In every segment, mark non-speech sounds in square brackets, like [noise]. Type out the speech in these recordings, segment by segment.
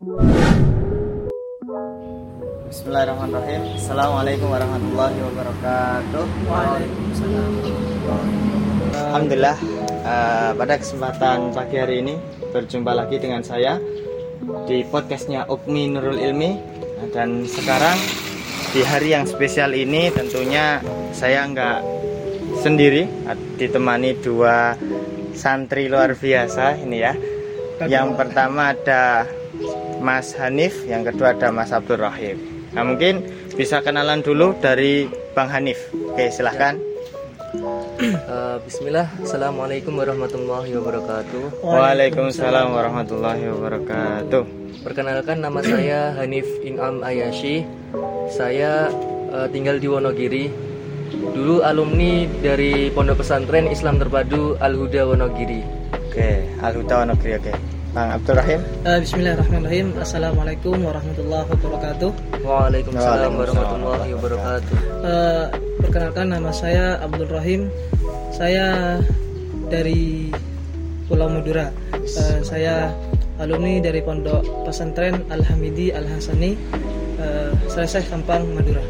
Bismillahirrahmanirrahim. Assalamualaikum warahmatullahi wabarakatuh. Waalaikumsalam. Alhamdulillah eh, pada kesempatan pagi hari ini berjumpa lagi dengan saya di podcastnya Ukmi Nurul Ilmi dan sekarang di hari yang spesial ini tentunya saya nggak sendiri ditemani dua santri luar biasa ini ya yang pertama ada Mas Hanif yang kedua ada Mas Abdul Rahim nah mungkin bisa kenalan dulu dari Bang Hanif oke silahkan [clears throat] Eh, Bismillah, Assalamualaikum warahmatullahi wabarakatuh. Waalaikumsalam warahmatullahi wabarakatuh Perkenalkan nama saya [clears throat] Hanif Inam Ayashi. Saya eh, tinggal di Wonogiri. Dulu alumni dari Pondok Pesantren Islam Terpadu Al Huda Wonogiri. Oke, Al-Huda Negeri oke. Bang Abdul Rahim. Eh, Bismillahirrahmanirrahim. Assalamualaikum warahmatullahi wabarakatuh. Waalaikumsalam Waalaikumsalam warahmatullahi wabarakatuh. Eh, perkenalkan nama saya Abdul Rahim. Saya dari Pulau Madura. Eh, saya alumni dari Pondok Pesantren Al Hamidi Al Hasani. Eh, selesai Sampang Madura.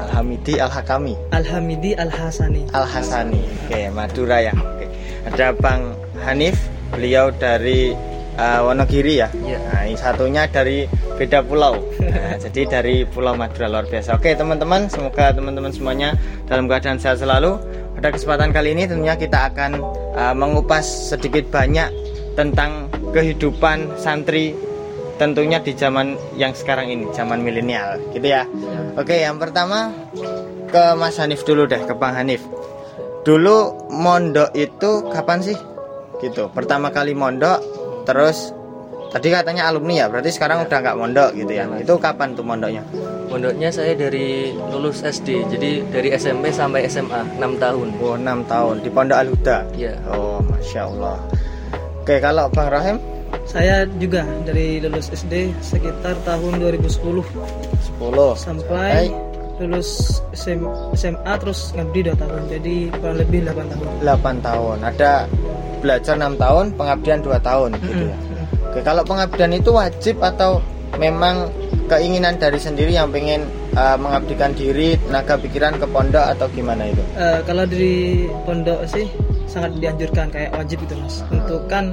Alhamidi Al-Hakami. Al Hamidi Al Hasani. Al-Hasani. Oke, Madura ya. Oke. Ada Bang Hanif, beliau dari uh, Wonogiri ya. Iya. Nah, satunya dari beda pulau. Nah, jadi dari Pulau Madura luar biasa. Oke, teman-teman, semoga teman-teman semuanya dalam keadaan sehat selalu. Pada kesempatan kali ini tentunya kita akan uh, mengupas sedikit banyak tentang kehidupan santri tentunya di zaman yang sekarang ini, zaman milenial, gitu ya. Oke, yang pertama ke Mas Hanif dulu deh, ke Bang Hanif. Dulu mondok itu kapan sih? Gitu. Pertama kali mondok, terus tadi katanya alumni ya, berarti sekarang udah nggak mondok gitu ya. Itu kapan tuh mondoknya? Pondoknya saya dari lulus SD, jadi dari SMP sampai SMA 6 tahun. Oh, 6 tahun di Pondok Al Huda. Iya. Oh, masya Allah. Oke, kalau Bang Rahim Saya juga dari lulus SD sekitar tahun 2010 10 sampai lulus SM SMA terus ngabdi 2 tahun. Jadi kurang lebih 8 tahun. 8 tahun. Ada belajar 6 tahun, pengabdian 2 tahun gitu ya. Oke, kalau pengabdian itu wajib atau memang keinginan dari sendiri yang pengen uh, mengabdikan diri, tenaga pikiran ke pondok atau gimana itu? Eh, kalau dari pondok sih sangat dianjurkan kayak wajib gitu mas untuk kan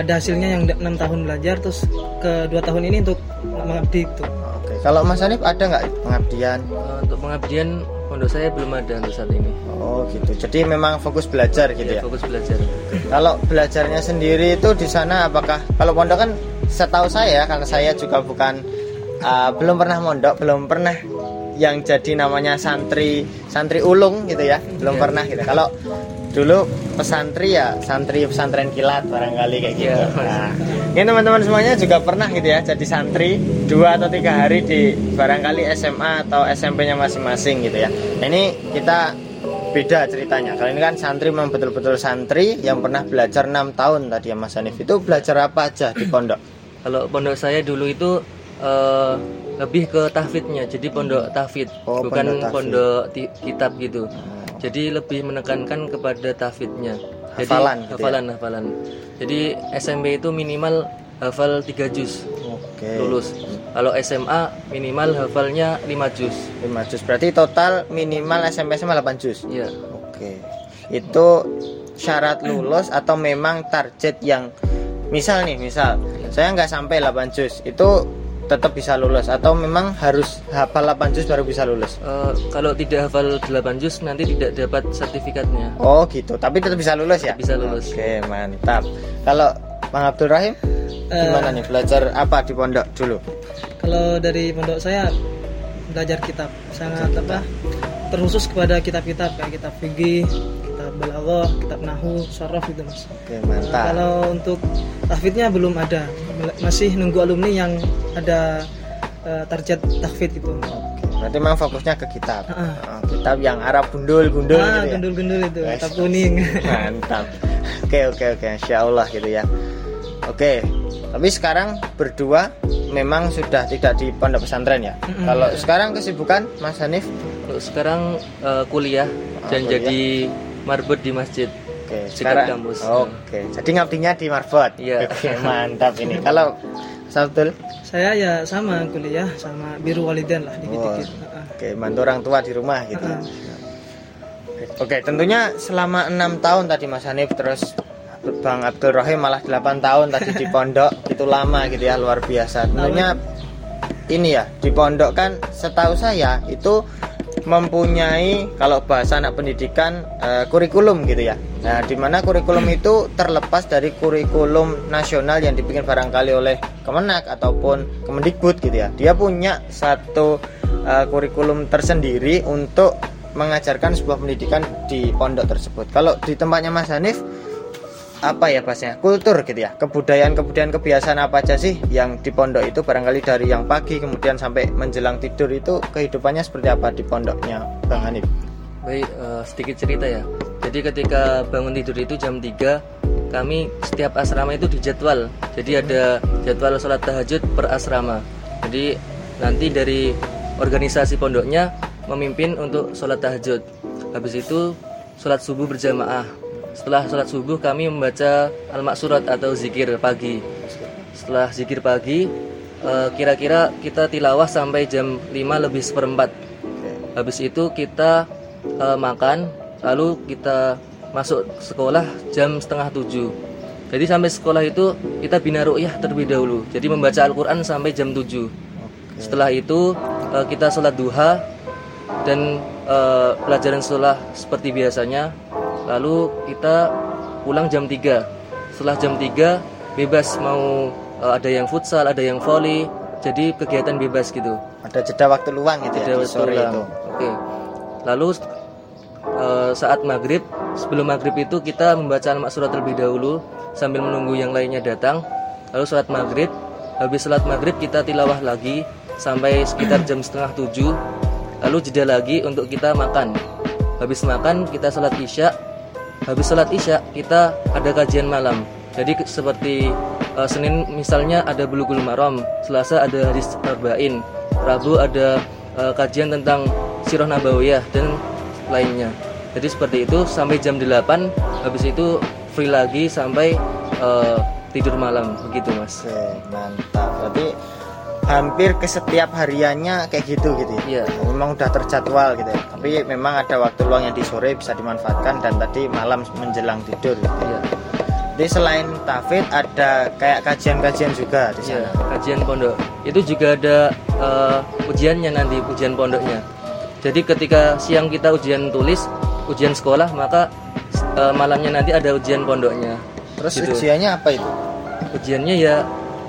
ada hasilnya yang enam tahun belajar terus ke dua tahun ini untuk mengabdi itu kalau Mas Hanif ada nggak pengabdian? Eh, untuk pengabdian pondok saya belum ada untuk saat ini. Oh gitu. Jadi memang fokus belajar gitu Iya, ya. fokus belajar. Kalau belajarnya sendiri itu di sana apakah kalau pondok kan setahu saya karena saya juga bukan uh, belum pernah mondok, belum pernah yang jadi namanya santri santri ulung gitu ya, belum Iya. pernah gitu. Kalau dulu pesantri ya santri pesantren kilat barangkali kayak gitu. Iya. Nah, ini teman-teman semuanya juga pernah gitu ya jadi santri dua atau tiga hari di barangkali SMA atau SMP-nya masing-masing gitu ya. Nah, ini kita beda ceritanya. Kalau ini kan santri memang betul-betul santri yang pernah belajar 6 tahun tadi ya Mas Hanif. Itu belajar apa aja di pondok? [clears throat] Kalau pondok saya dulu itu eh, lebih ke tahfidnya, jadi pondok tahfid, Oh, bukan pondok tahfid. pondok kitab gitu. Jadi lebih menekankan kepada tahfidnya. Jadi, Hafalan gitu ya? hafalan, hafalan. Jadi SMP itu minimal hafal 3 juz Oke. lulus. Kalau SMA minimal hafalnya 5 juz. 5 juz. Berarti total minimal SMP SMA 8 juz. Iya. Oke. Itu syarat lulus atau memang target yang misal nih, misal saya nggak sampai 8 juz, itu tetap bisa lulus atau memang harus hafal 8 juz baru bisa lulus? Eh, kalau tidak hafal 8 juz nanti tidak dapat sertifikatnya. Oh gitu, tapi tetap bisa lulus ya? Bisa lulus. Oke, mantap. Kalau Bang Abdul Rahim, gimana nih belajar apa di pondok dulu? kalau dari pondok saya belajar kitab sangat apa terkhusus kepada kitab-kitab kayak kitab fikih kitab balaghah kitab nahu sorof gitu mas Oke, mantap. kalau untuk tahfidnya belum ada masih nunggu alumni yang ada eh, target tahfid itu berarti memang fokusnya ke kitab. Ah. Oh, kitab yang Arab gundul-gundul ah gitu ya. gundul-gundul itu Wes. kitab kuning [laughs] Mantap. Oke oke oke, Insya Allah gitu ya. Oke, tapi sekarang berdua memang sudah tidak di pondok pesantren ya. Mm-mm. Kalau sekarang kesibukan Mas Hanif, Kalau sekarang eh, kuliah dan kuliah. jadi marbot di masjid. Oke Dekat sekarang. kampus. Oke, jadi ngabdinya di Marbot. Iya. [laughs] Oke, mantap ini. Kalau Sabtul Saya ya sama kuliah sama biru walidan lah Oh, dikit-dikit. Heeh. Oke, bantu orang tua di rumah gitu. Heeh. Oke, tentunya selama enam tahun tadi Mas Hanif terus Bang Abdul Rahim malah 8 tahun tadi di [laughs] pondok itu lama gitu ya luar biasa. Tentunya ini ya di pondok kan setahu saya itu mempunyai kalau bahasa anak pendidikan eh, kurikulum gitu ya. Nah, di mana kurikulum itu terlepas dari kurikulum nasional yang dibikin barangkali oleh Kemenak ataupun Kemendikbud gitu ya. Dia punya satu eh, kurikulum tersendiri untuk mengajarkan sebuah pendidikan di pondok tersebut. Kalau di tempatnya Mas Hanif apa ya bahasanya kultur gitu ya kebudayaan kebudayaan kebiasaan apa aja sih yang di pondok itu barangkali dari yang pagi kemudian sampai menjelang tidur itu kehidupannya seperti apa di pondoknya Bang Hanif Baik, eh, sedikit cerita ya. Jadi ketika bangun tidur itu jam 3, kami setiap asrama itu dijadwal. Jadi ada jadwal sholat tahajud per asrama. Jadi nanti dari organisasi pondoknya memimpin untuk sholat tahajud. Habis itu sholat subuh berjamaah. Setelah sholat subuh kami membaca al-maksurat atau zikir pagi. Setelah zikir pagi, eh, kira-kira kita tilawah sampai jam 5 lebih seperempat. Habis itu kita eh, makan, lalu kita masuk sekolah jam setengah tujuh. Jadi sampai sekolah itu kita bina ru'yah terlebih dahulu. Jadi membaca Al-Quran sampai jam 7 Setelah itu eh, kita sholat duha dan eh, pelajaran sekolah seperti biasanya. Lalu kita pulang jam 3 Setelah jam 3 bebas mau eh, ada yang futsal, ada yang volley. Jadi kegiatan bebas gitu. ada jeda waktu luang gitu ya Tidak di sore berulang. itu Oke. Lalu saat maghrib, sebelum maghrib itu kita membaca al surat terlebih dahulu sambil menunggu yang lainnya datang. Lalu sholat maghrib, habis sholat maghrib kita tilawah lagi sampai sekitar jam setengah tujuh. Lalu jeda lagi untuk kita makan. Habis makan kita sholat isya. Habis sholat isya kita ada kajian malam. Jadi seperti eh, Senin misalnya ada Bulughul Maram, Selasa ada hadis arba'in, Rabu ada eh, kajian tentang Sirah Nabawiyah dan lainnya. Jadi seperti itu sampai jam 8 habis itu free lagi sampai eh, tidur malam begitu Mas. Oke, mantap. Berarti hampir ke setiap hariannya kayak gitu gitu ya. Iya. Memang udah terjadwal gitu ya. Tapi memang ada waktu luang yang di sore bisa dimanfaatkan dan tadi malam menjelang tidur gitu. ya. Iya. Jadi selain tafid ada kayak kajian-kajian juga di Iya, sana. kajian pondok. Itu juga ada eh, ujiannya nanti, ujian pondoknya. Jadi ketika siang kita ujian tulis, ujian sekolah, maka eh, malamnya nanti ada ujian pondoknya. Terus Gitu. ujiannya apa itu? Ujiannya ya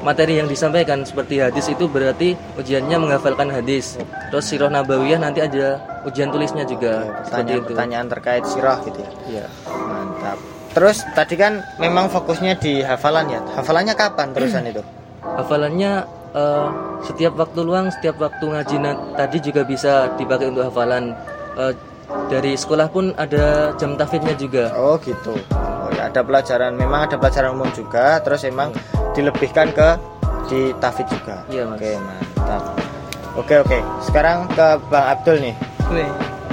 materi yang disampaikan seperti hadis itu berarti ujiannya menghafalkan hadis. Terus sirah nabawiyah nanti ada ujian tulisnya juga. seperti itu. Pertanyaan-pertanyaan terkait sirah gitu ya. Iya. Mantap. Terus tadi kan memang fokusnya di hafalan ya. Hafalannya kapan terusan itu? Hafalannya eh, setiap waktu luang, setiap waktu ngaji tadi juga bisa dipakai untuk hafalan. Eh, dari sekolah pun ada jam tafidnya juga. Oh gitu. Oh ya ada pelajaran memang ada pelajaran umum juga terus emang dilebihkan ke di tafid juga. Iya, Mas. Oke, mantap. Oke, oke. Sekarang ke Bang Abdul nih. Oke.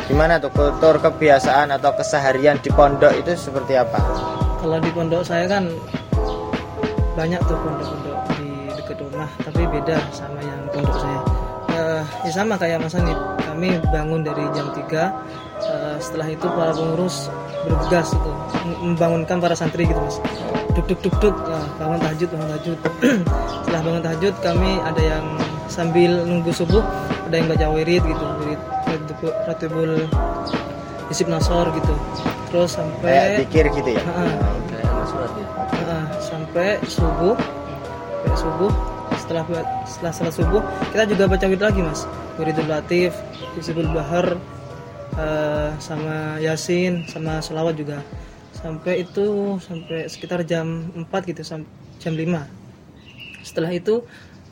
Gimana tuh kultur kebiasaan atau keseharian di pondok itu seperti apa? Kalau di pondok saya kan banyak tuh pondok-pondok di dekat rumah, tapi beda sama yang pondok saya. Eh, ya sama kayak Mas Hanif, kami bangun dari jam 3 eh, setelah itu para pengurus bergegas itu mem- membangunkan para santri gitu mas. Duk duk duk duk. Nah, bangun tahajud bangun tahajud. [clears throat] Setelah bangun tahajud kami ada yang sambil nunggu subuh ada yang baca wirid gitu wirid ratibul, isib nasor gitu. Terus sampai pikir gitu ya. Ya. Heeh, sampai subuh sampai subuh setelah setelah salat subuh kita juga baca wirid lagi mas. Wiridul latif isibul bahar eh, sama yasin sama selawat juga. Sampai itu sampai sekitar jam 4 gitu jam 5 setelah itu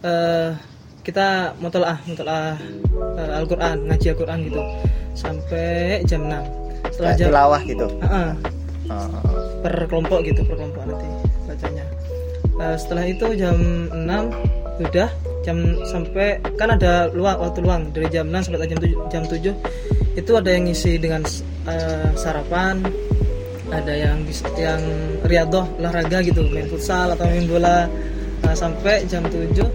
eh, kita mutolaah mutolaah eh, Al-Quran ngaji Al-Quran gitu. Sampai jam 6 setelah jam tilawah gitu. Heeh, Oh, per kelompok gitu per kelompok nanti bacanya Eh, setelah itu jam 6 udah jam sampai kan ada luang waktu luang dari jam 6 sampai jam 7 jam 7 itu ada yang ngisi dengan eh, sarapan ada yang yang riadoh olahraga gitu main futsal atau main bola. Nah, sampai jam 7 jam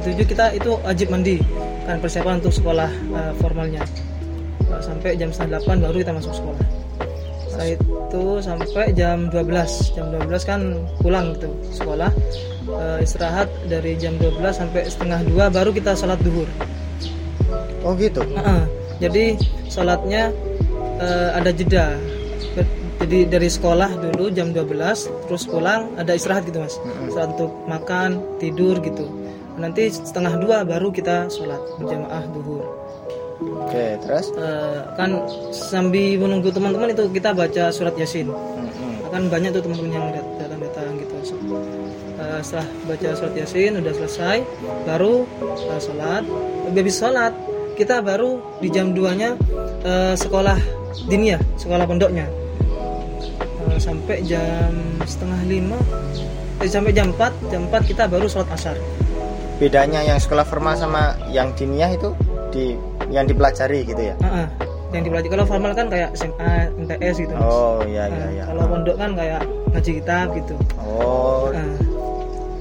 7 kita itu wajib mandi kan persiapan untuk sekolah eh, formalnya. Nah, sampai jam setengah 8 baru kita masuk sekolah setelah itu sampai jam 12 jam 12 kan pulang gitu sekolah. Eh, istirahat dari jam 12 sampai setengah 2 baru kita sholat duhur. Oh gitu. Heeh. jadi sholatnya eh, ada jeda. Jadi dari sekolah dulu jam 12 terus pulang ada istirahat gitu mas. Istirahat untuk makan tidur gitu. Nanti setengah dua baru kita sholat berjamaah duhur Oke, terus? Eh, kan sambil menunggu teman-teman itu kita baca surat yasin. Mm-mm. kan banyak tuh teman-teman yang dat- datang-datang gitu. Eh, setelah baca surat yasin udah selesai baru eh, sholat. Habis sholat kita baru di jam 2 nya eh, sekolah diniyah sekolah pondoknya. Eh, sampai jam setengah lima eh, sampai jam 4 jam 4 kita baru sholat asar. Bedanya yang sekolah formal sama yang diniyah itu di yang dipelajari gitu ya? Ah, ah. yang dipelajari kalau formal kan kayak SMA MTS gitu Mas. Oh, iya iya Nah, iya. kalau pondok kan kayak ngaji kitab gitu Oh, Nah,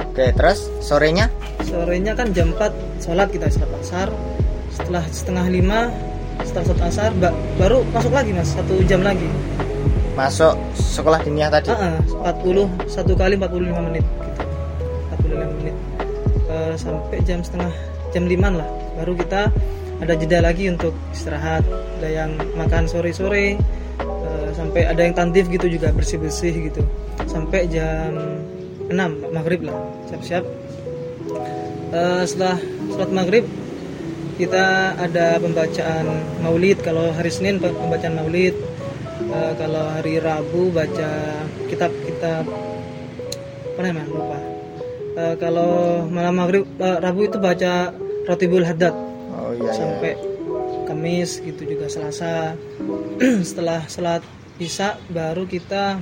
oke, terus sorenya? sorenya kan jam 4 sholat kita sholat asar setelah setengah lima setelah sholat asar ba- baru masuk lagi mas satu jam lagi Masuk sekolah diniyah tadi? ah, ah, 40 satu kali 45 menit gitu 45 menit Eh, sampai jam setengah jam 5 lah baru kita ada jeda lagi untuk istirahat ada yang makan sore-sore eh, sampai ada yang tantif gitu juga bersih-bersih gitu. Sampai jam 6 maghrib lah. Siap-siap. Eh, setelah sholat maghrib kita ada pembacaan maulid. Kalau hari Senin pe- pembacaan maulid. Eh, kalau hari Rabu baca kitab kitab apa namanya? Lupa. Eh, kalau malam maghrib eh, Rabu itu baca Rotibul Haddad Iya iya. sampai Kamis gitu juga Selasa [clears throat] setelah sholat Isya baru kita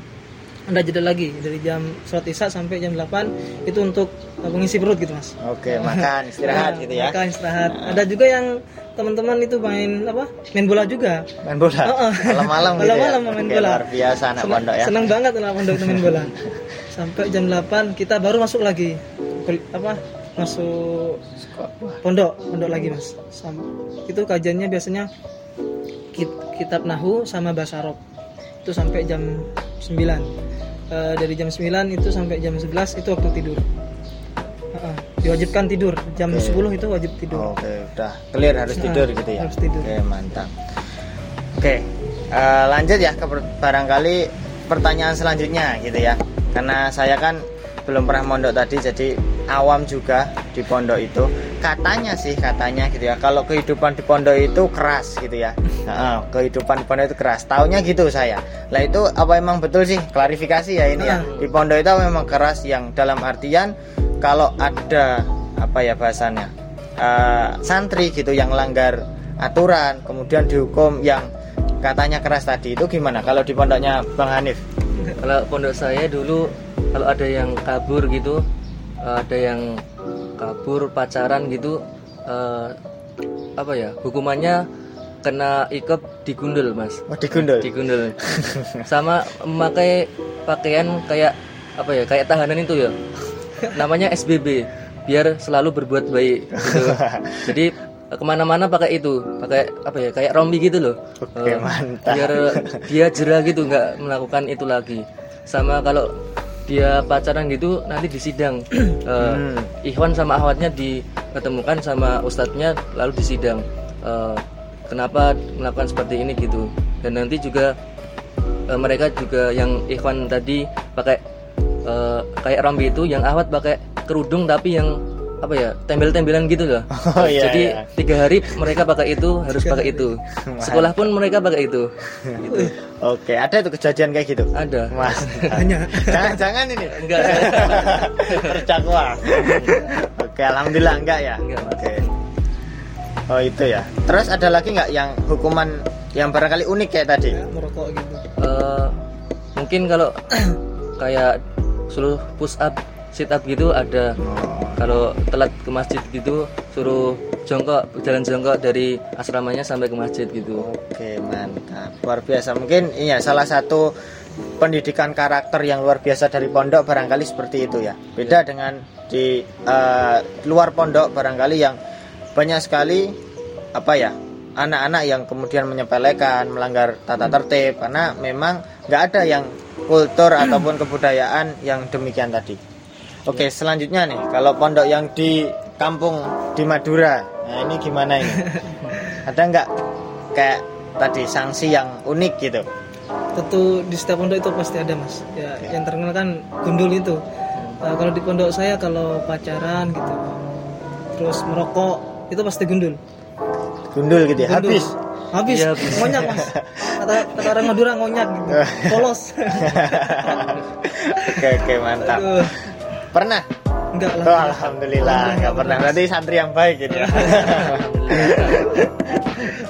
ada jeda lagi dari jam sholat Isya sampai jam 8 itu untuk eh, mengisi perut gitu mas Oke, makan, istirahat Nah, [laughs] gitu ya. makan istirahat ada juga yang teman-teman itu main apa main bola juga Main bola. Oh, oh. Malam-malam [laughs] gitu ya. Malam-malam main Oke, bola. Luar biasa anak Senang- pondok ya. senang banget anak pondok main bola [laughs] sampai jam 8 kita baru masuk lagi apa masuk pondok pondok lagi mas. Sam- itu kajiannya biasanya kit- kitab nahu sama bahasa Arab. Itu sampai jam 9 Eh, dari jam 9 itu sampai jam 11 itu waktu tidur. Diwajibkan tidur. Jam 10 itu wajib tidur. Oke, udah clear harus Nah, tidur gitu ya. harus tidur. Oke, mantap. Oke, eh, lanjut ya ke barangkali pertanyaan selanjutnya gitu ya. Karena saya kan belum pernah mondok tadi jadi awam juga di pondok itu. Katanya sih katanya gitu ya. Kalau kehidupan di pondok itu keras gitu ya. Heeh, kehidupan di pondok itu keras. Taunya gitu saya. Lah itu apa emang betul sih? Klarifikasi ya ini ya. Di pondok itu memang keras yang dalam artian kalau ada apa ya bahasannya eh, santri gitu yang langgar aturan kemudian dihukum yang katanya keras tadi itu gimana kalau di pondoknya Bang Hanif Kalau pondok saya dulu kalau ada yang kabur gitu, ada yang kabur pacaran gitu, eh, apa ya hukumannya kena ikop digundul mas, oh digundul digundul. [laughs] Sama memakai pakaian kayak apa ya kayak tahanan itu ya, namanya SBB biar selalu berbuat baik gitu. [laughs] Jadi ke mana-mana pakai itu, pakai apa ya kayak rompi gitu loh. Oke, Eh, mantap. Biar dia jerah gitu nggak melakukan itu lagi sama kalau dia pacaran gitu nanti di sidang. [clears throat] Eh, Hmm. Ikhwan sama akhwatnya diketemukan sama ustadznya lalu di sidang. Eh, kenapa melakukan seperti ini gitu? Dan nanti juga eh, mereka juga yang Ikhwan tadi pakai eh, kayak rompi itu yang akhwat pakai kerudung tapi yang apa ya tembel-tembelan gitu loh. [laughs] Oh, iya, jadi iya. tiga hari mereka pakai itu harus pakai itu. [laughs] Sekolah pun mereka pakai itu. Gitu. oke ada itu kejadian kayak gitu? Ada. Mas. [laughs] Jangan-jangan ini. Enggak terdakwa oke alhamdulillah enggak ya? Enggak, Mas. oke. Oh itu ya. Terus ada lagi nggak yang hukuman yang barangkali unik kayak tadi? Ya, merokok gitu. Eh, mungkin kalau [clears throat] kayak suruh push up sit up gitu ada. Kalau telat ke masjid gitu suruh jongkok jalan jongkok dari asramanya sampai ke masjid gitu. Oke mantap. Luar biasa. Mungkin ini ya salah satu pendidikan karakter yang luar biasa dari pondok barangkali seperti itu ya. Beda dengan di eh, luar pondok barangkali yang banyak sekali apa ya anak-anak yang kemudian menyepelekan, melanggar tata tertib karena memang nggak ada yang kultur ataupun kebudayaan yang demikian tadi. Oke, selanjutnya nih kalau pondok yang di kampung di Madura, nah ini gimana ini? [laughs] ada nggak kayak tadi sanksi yang unik gitu? tentu di setiap pondok itu pasti ada mas ya yang terkenal kan gundul itu Nah, kalau di pondok saya kalau pacaran gitu terus merokok itu pasti gundul Gundul gitu ya, Gundul. habis. habis Iya, habis. [laughs] ngonyak mas kata, kata orang Madura ngonyak gitu [laughs] polos Oke oke mantap. Aduh, Pernah? enggak lah Oh, alhamdulillah nggak pernah. Berarti santri yang baik gitu ya. [laughs]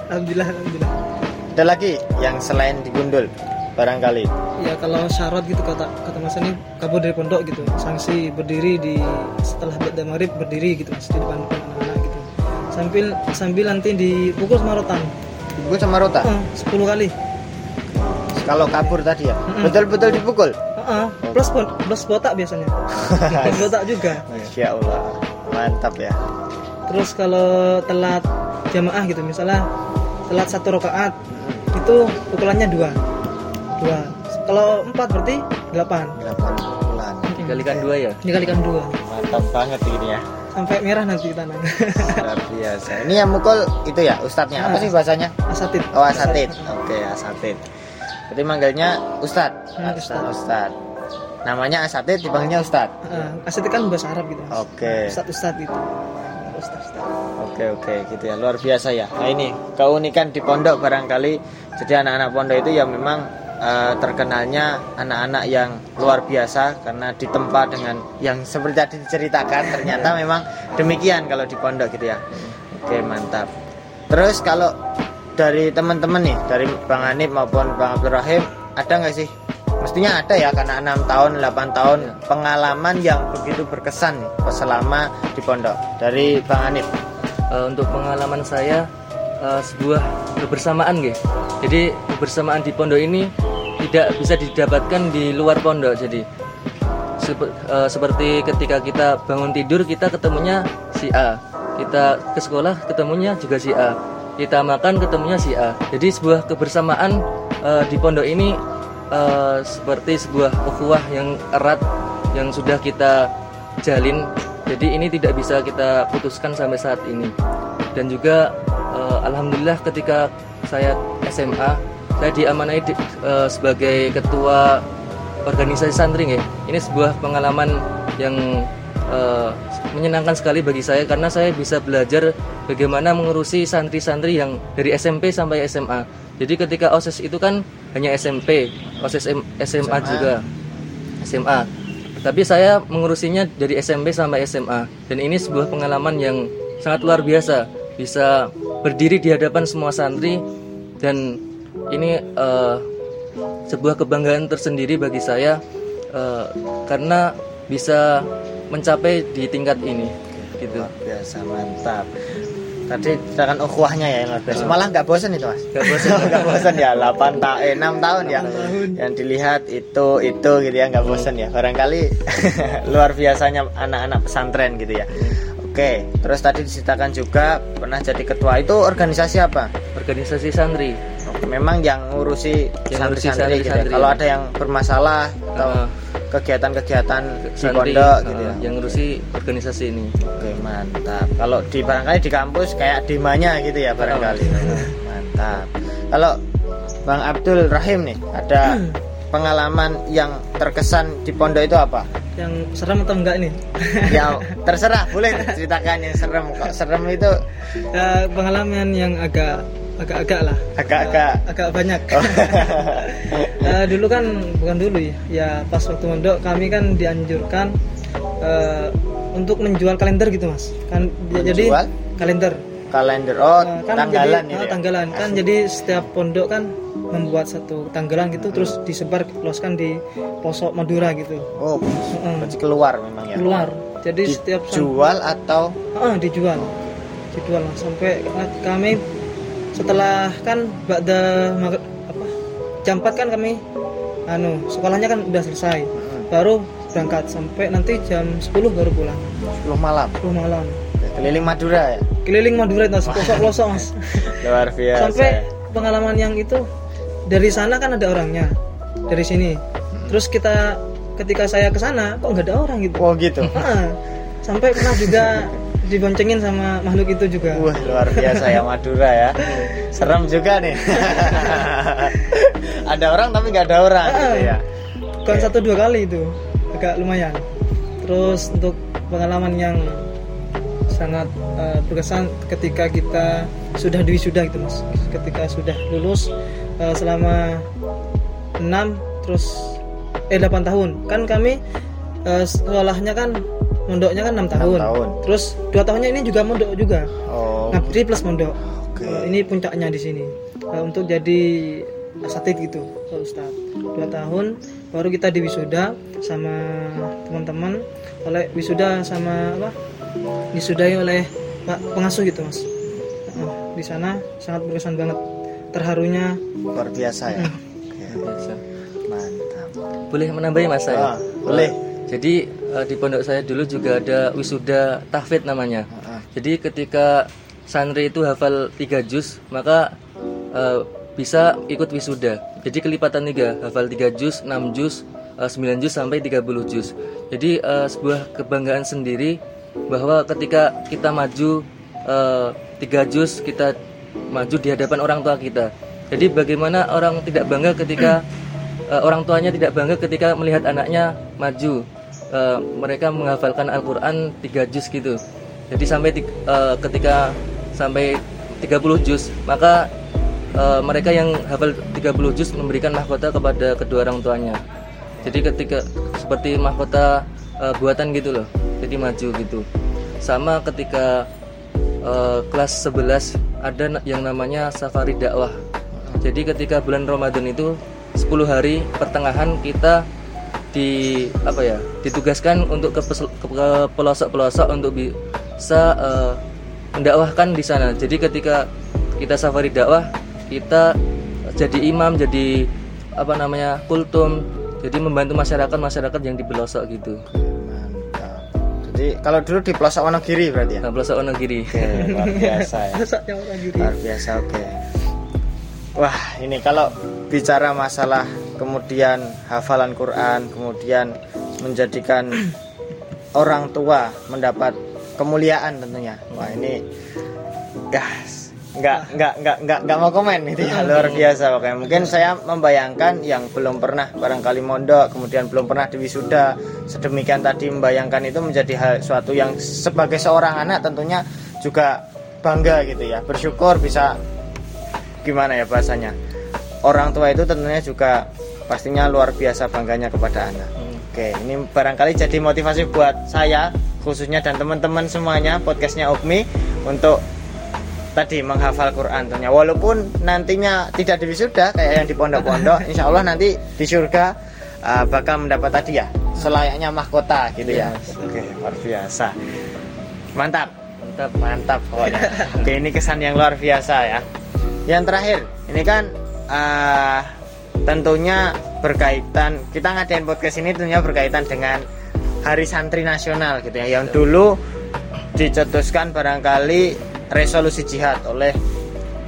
alhamdulillah alhamdulillah Ada lagi yang selain digundul barangkali. ya kalau syarat gitu kata kata mas ini kabur dari pondok gitu sanksi berdiri di setelah ba'da maghrib berdiri gitu mas di depan anak-anak gitu sambil sambil nanti dipukul sama rotan Gue sama Rota. Eh, 10 kali Kalau kabur tadi ya, betul-betul dipukul. Heeh, plus plus botak biasanya [laughs] plus botak juga Masya Allah, mantap ya. terus kalau telat jamaah gitu misalnya telat satu rakaat itu pukulannya dua dua kalau empat berarti delapan 8 bulan. Dikalikan dua ya. dikalikan dua Mantap banget ini ya. sampai merah nanti tanah Luar biasa. Ini yang mukul itu ya ustadznya. Apa Ah. sih bahasanya? asatid Oh asatid. Oke asatid. Jadi manggilnya ustad. Hmm, ustad. Ustad. Namanya asatid dipanggilnya ustad. Heeh, asatid kan bahasa Arab gitu Oke. ustad ustad gitu ustad ustad Oke oke gitu ya luar biasa ya. Nah ini keunikan di pondok barangkali jadi anak-anak pondok itu ya memang eh, terkenalnya anak-anak yang luar biasa karena ditempa dengan yang seperti tadi diceritakan ternyata memang demikian kalau di pondok gitu ya. Oke mantap. Terus kalau dari teman-teman nih dari Bang Hanif maupun Bang Abdul Rahim ada nggak sih? Mestinya ada ya karena enam tahun 8 tahun pengalaman yang begitu berkesan nih selama di pondok dari Bang Hanif. Eh, untuk pengalaman saya eh, sebuah kebersamaan gitu. Jadi kebersamaan di pondok ini tidak bisa didapatkan di luar pondok. Jadi eh, seperti ketika kita bangun tidur kita ketemunya si A. Kita ke sekolah ketemunya juga si A. Kita makan ketemunya si A. Jadi sebuah kebersamaan eh, di pondok ini eh, seperti sebuah ukhuwah yang erat yang sudah kita jalin. Jadi ini tidak bisa kita putuskan sampai saat ini. Dan juga eh, alhamdulillah ketika saya SMA saya diamanai di- eh, sebagai ketua organisasi santri ya. Ini sebuah pengalaman yang eh, menyenangkan sekali bagi saya karena saya bisa belajar bagaimana mengurusi santri-santri yang dari SMP sampai SMA. Jadi ketika OSIS itu kan hanya SMP, OSIS M- SMA juga. SMA. Tapi saya mengurusinya dari SMP sampai SMA dan ini sebuah pengalaman yang sangat luar biasa. Bisa berdiri di hadapan semua santri dan ini eh, sebuah kebanggaan tersendiri bagi saya eh, karena bisa mencapai di tingkat ini gitu. Luar biasa mantap. Tadi ceritakan ukhuwahnya ya yang luar biasa. Malah nggak bosan itu mas? Gak bosan. nggak bosan [laughs] ya 8 tahun eh 6 tahun ya yang dilihat itu itu gitu ya nggak bosan ya barangkali [laughs] luar biasanya anak-anak pesantren gitu ya oke terus tadi diceritakan juga pernah jadi ketua itu organisasi apa Organisasi santri. Memang yang ngurusi santri-santri gitu ya. santri-santri. kalau ada yang bermasalah atau Uh, kegiatan-kegiatan di santri pondok gitu ya yang ngurusi organisasi ini. Oke mantap. Kalau di barangkali di kampus kayak demanya gitu ya barangkali. Mantap. Kalau Bang Abdul Rahim nih ada [clears throat] pengalaman yang terkesan di pondok itu apa? yang serem atau enggak nih [laughs] Ya [laughs] terserah boleh ceritakan yang serem. Kok serem itu ya, pengalaman yang agak agak-agak lah agak-agak. agak banyak Oh. [laughs] Eh, dulu kan bukan dulu ya ya pas waktu mondok kami kan dianjurkan eh, untuk menjual kalender gitu mas kan jadi Menjual? kalender Kalender. Oh Eh, kan tanggalan jadi, ya. tanggalan kan jadi setiap pondok kan membuat satu tanggalan gitu terus disebar loskan di pelosok Madura gitu Oh Mm-mm. berarti keluar memang ya. keluar jadi setiap sam- Dijual atau Ah, dijual dijual sampai kami setelah kan ba'da apa jam 4 kan kami anu sekolahnya kan udah selesai. Baru berangkat sampai nanti jam 10 baru pulang. 10 malam? 10 malam. Keliling Madura ya? Keliling Madura itu pelosok pelosok mas. [laughs] Luar biasa. Sampai pengalaman yang itu dari sana kan ada orangnya dari sini. Terus kita ketika saya ke sana kok nggak ada orang gitu? Oh gitu? Sampai pernah juga [laughs] diboncengin sama makhluk itu juga. Wah luar biasa ya Madura ya. Serem juga nih. [laughs] Ada orang tapi nggak ada orang gitu ya. Bukan satu dua kali itu agak lumayan. Terus untuk pengalaman yang sangat eh, berkesan ketika kita sudah diwisuda gitu mas. Ketika sudah lulus eh, selama 6 terus eh 8 tahun. Kan kami eh, sekolahnya kan mondoknya kan 6 tahun. tahun. terus dua tahunnya ini juga mondok juga Oh ngabdi plus mondok Oke. Kalau ini puncaknya di sini Eh, untuk jadi asatid gitu Pak Ustadz dua tahun baru kita diwisuda sama teman-teman oleh wisuda sama apa disudai oleh pak pengasuh gitu mas Eh, di sana sangat berkesan banget terharunya luar biasa ya Hmm. Biasa. Mantap Boleh menambahi mas saya? boleh. Jadi eh, di pondok saya dulu juga ada wisuda tahfidz namanya. Jadi ketika santri itu hafal 3 juz, maka eh, bisa ikut wisuda. Jadi kelipatan tiga, hafal 3 juz, 6 juz, eh, 9 juz sampai 30 juz. Jadi eh, sebuah kebanggaan sendiri bahwa ketika kita maju 3 juz, kita maju di hadapan orang tua kita. Jadi bagaimana orang tidak bangga ketika eh, orang tuanya tidak bangga ketika melihat anaknya maju. Eh, mereka menghafalkan Al-Qur'an 3 juz gitu. Jadi sampai eh, ketika sampai 30 juz, maka eh, mereka yang hafal 30 juz memberikan mahkota kepada kedua orang tuanya. Jadi ketika seperti mahkota eh, buatan gitu loh. Jadi maju gitu. Sama ketika eh, kelas 11 ada yang namanya safari dakwah. Jadi ketika bulan Ramadan itu 10 hari pertengahan kita di apa ya ditugaskan untuk ke, ke- pelosok-pelosok untuk bisa eh, mendakwahkan di sana. Jadi ketika kita safari dakwah kita jadi imam, jadi apa namanya kultum, jadi membantu masyarakat masyarakat yang di pelosok gitu. Mantap Jadi kalau dulu di pelosok Wonogiri berarti ya Nah, pelosok Wonogiri. Oke luar [laughs] biasa ya luar biasa oke wah ini kalau bicara masalah kemudian hafalan Quran kemudian menjadikan orang tua mendapat kemuliaan tentunya. Wah ini gas nggak nggak nggak nggak nggak mau komen itu ya. Luar biasa pokoknya. Mungkin saya membayangkan yang belum pernah barangkali mondok kemudian belum pernah diwisuda sedemikian tadi membayangkan itu menjadi hal suatu yang sebagai seorang anak tentunya juga bangga gitu ya. Bersyukur bisa gimana ya bahasanya orang tua itu tentunya juga pastinya luar biasa bangganya kepada anak oke ini barangkali jadi motivasi buat saya khususnya dan teman-teman semuanya podcastnya Ukmi untuk tadi menghafal Quran tentunya. Walaupun nantinya tidak diwisuda kayak yang di pondok-pondok [laughs] insya Allah nanti di surga uh, bakal mendapat tadi ya selayaknya mahkota gitu ya. Oke luar biasa. Mantap. Mantap. mantap pokoknya. [laughs] Oke ini kesan yang luar biasa ya. Yang terakhir ini kan uh, tentunya berkaitan kita ngadain podcast ini tentunya berkaitan dengan Hari Santri Nasional gitu ya yang dulu dicetuskan barangkali resolusi jihad oleh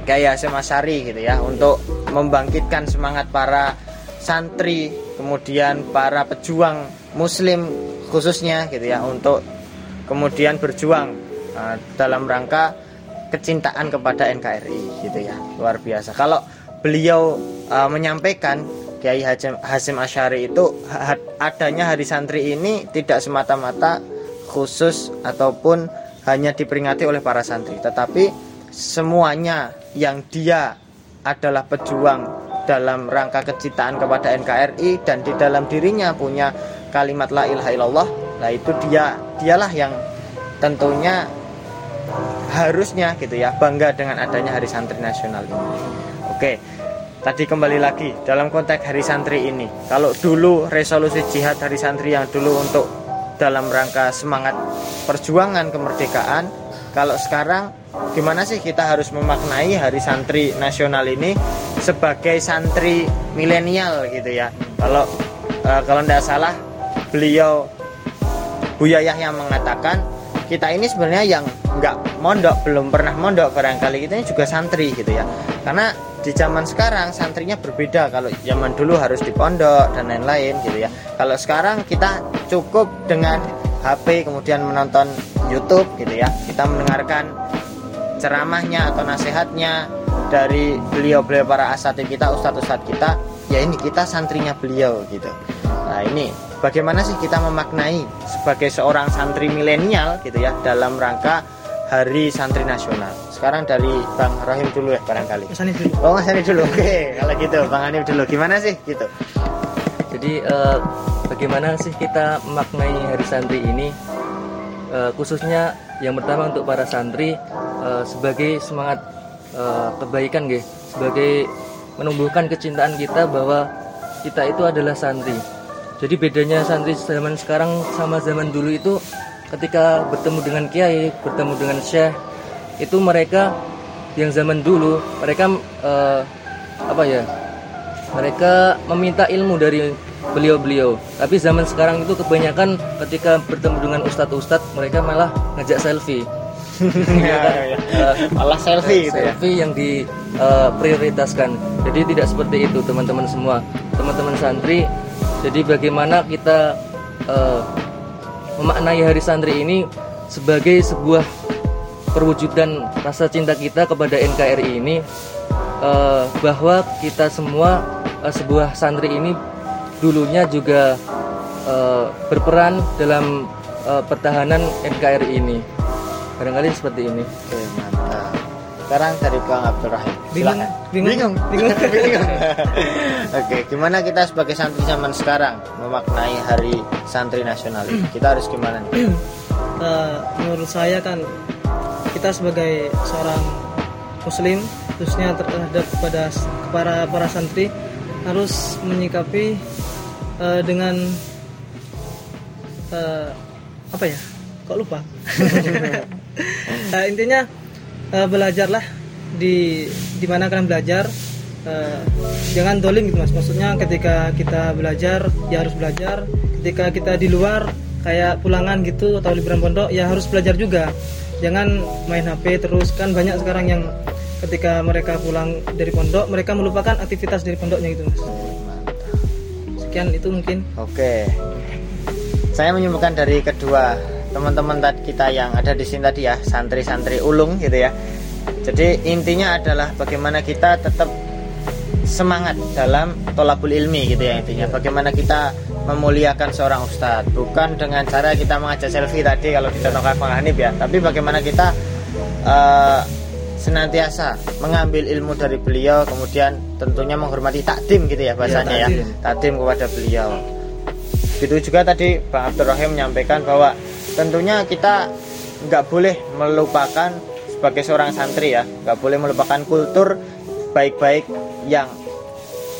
Kiai Hasyim Asyari gitu ya untuk membangkitkan semangat para santri kemudian para pejuang muslim khususnya gitu ya untuk kemudian berjuang uh, dalam rangka kecintaan kepada NKRI gitu ya luar biasa. Kalau beliau uh, menyampaikan Kiai Hasyim Asyari itu adanya hari santri ini tidak semata-mata khusus ataupun hanya diperingati oleh para santri tetapi semuanya yang dia adalah pejuang dalam rangka kecintaan kepada NKRI dan di dalam dirinya punya kalimat la ilaha illallah nah itu dia dialah yang tentunya harusnya gitu ya bangga dengan adanya hari santri nasional ini oke tadi kembali lagi dalam konteks hari santri ini kalau dulu resolusi jihad hari santri yang dulu untuk dalam rangka semangat perjuangan kemerdekaan kalau sekarang gimana sih kita harus memaknai Hari Santri Nasional ini sebagai santri milenial gitu ya. Kalau uh, kalau tidak salah beliau Buyayah yang mengatakan kita ini sebenarnya yang nggak mondok belum pernah mondok barangkali kita ini juga santri gitu ya karena di zaman sekarang santrinya berbeda. Kalau zaman dulu harus di pondok dan lain-lain gitu ya. Kalau sekarang kita cukup dengan HP kemudian menonton YouTube gitu ya. Kita mendengarkan ceramahnya atau nasihatnya dari beliau-beliau para asatid kita ustadz-ustadz kita. Ya ini kita santrinya beliau gitu. Nah ini bagaimana sih kita memaknai sebagai seorang santri milenial gitu ya dalam rangka Hari Santri Nasional. Sekarang dari Bang Rohim dulu ya barangkali. Mas Hanif dulu. Oh Mas Hanif dulu. Oke, kalau gitu Bang Hanif dulu. Gimana sih gitu? Jadi uh, bagaimana sih kita memaknai Hari Santri ini? Uh, khususnya yang pertama untuk para santri uh, sebagai semangat uh, kebaikan, gitu, sebagai menumbuhkan kecintaan kita bahwa kita itu adalah santri jadi bedanya santri zaman sekarang sama zaman dulu itu ketika bertemu dengan kiai, bertemu dengan syekh, itu mereka yang zaman dulu mereka uh, apa ya? Mereka meminta ilmu dari beliau-beliau. Tapi zaman sekarang itu kebanyakan ketika bertemu dengan ustadz-ustadz mereka malah ngajak selfie. ya, ya, ya. malah selfie gitu ya. Selfie yang diprioritaskan. Uh, Jadi tidak seperti itu teman-teman semua. Teman-teman santri jadi bagaimana kita uh, memaknai Hari Santri ini sebagai sebuah perwujudan rasa cinta kita kepada NKRI ini uh, bahwa kita semua uh, sebuah santri ini dulunya juga uh, berperan dalam uh, pertahanan NKRI ini. Barangkali seperti ini. Oke, mantap. Sekarang dari Bang Abdurrahim. Bingung, bingung, bingung. [laughs] bingung. [laughs] Oke, gimana kita sebagai santri zaman sekarang memaknai Hari Santri Nasional ini? Kita harus gimana nih? Uh, menurut saya kan kita sebagai seorang Muslim, khususnya terhadap kepada para para santri harus menyikapi uh, dengan uh, apa ya? Kok lupa? uh, [laughs] intinya uh, belajarlah di di mana kalian belajar uh, jangan dolim gitu mas maksudnya ketika kita belajar ya harus belajar ketika kita di luar kayak pulangan gitu atau liburan pondok ya harus belajar juga jangan main HP terus. Kan banyak sekarang yang ketika mereka pulang dari pondok mereka melupakan aktivitas dari pondoknya gitu mas. Sekian itu mungkin. Oke. Saya menyimpulkan dari kedua teman-teman kita yang ada di sini tadi ya santri-santri ulung gitu ya. Jadi intinya adalah bagaimana kita tetap semangat dalam tolabul ilmi gitu ya intinya. Bagaimana kita memuliakan seorang ustadz bukan dengan cara kita mengajak selfie tadi kalau dicontohkan Bang Hanif ya, tapi bagaimana kita uh, senantiasa mengambil ilmu dari beliau kemudian tentunya menghormati takdim gitu ya bahasanya ya, ya. takdim kepada beliau. Gitu juga tadi Bang Abdul Rahim menyampaikan bahwa tentunya kita nggak boleh melupakan sebagai seorang santri ya nggak boleh melupakan kultur baik-baik yang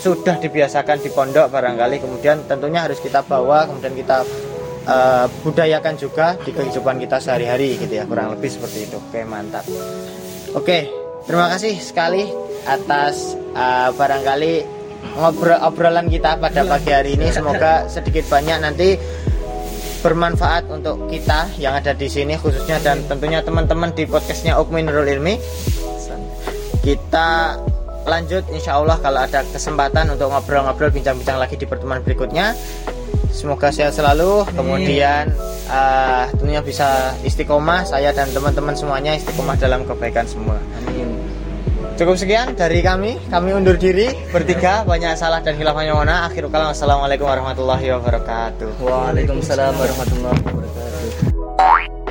sudah dibiasakan di pondok barangkali kemudian tentunya harus kita bawa kemudian kita uh, budayakan juga di kehidupan kita sehari-hari gitu ya kurang lebih seperti itu. Oke mantap. Oke terima kasih sekali atas uh, barangkali ngobrol obrolan kita pada pagi hari ini. Semoga sedikit banyak nanti bermanfaat untuk kita yang ada di sini khususnya dan tentunya teman-teman di podcastnya Ukmin Nurul Ilmi. Kita lanjut insya Allah kalau ada kesempatan untuk ngobrol-ngobrol bincang-bincang lagi di pertemuan berikutnya semoga sehat selalu kemudian uh, tentunya bisa istiqomah saya dan teman-teman semuanya istiqomah dalam kebaikan semua amin Cukup sekian dari kami. Kami undur diri bertiga. Banyak salah dan khilafahnya mana. Akhirul kalam. Assalamualaikum warahmatullahi wabarakatuh. Waalaikumsalam warahmatullahi wabarakatuh.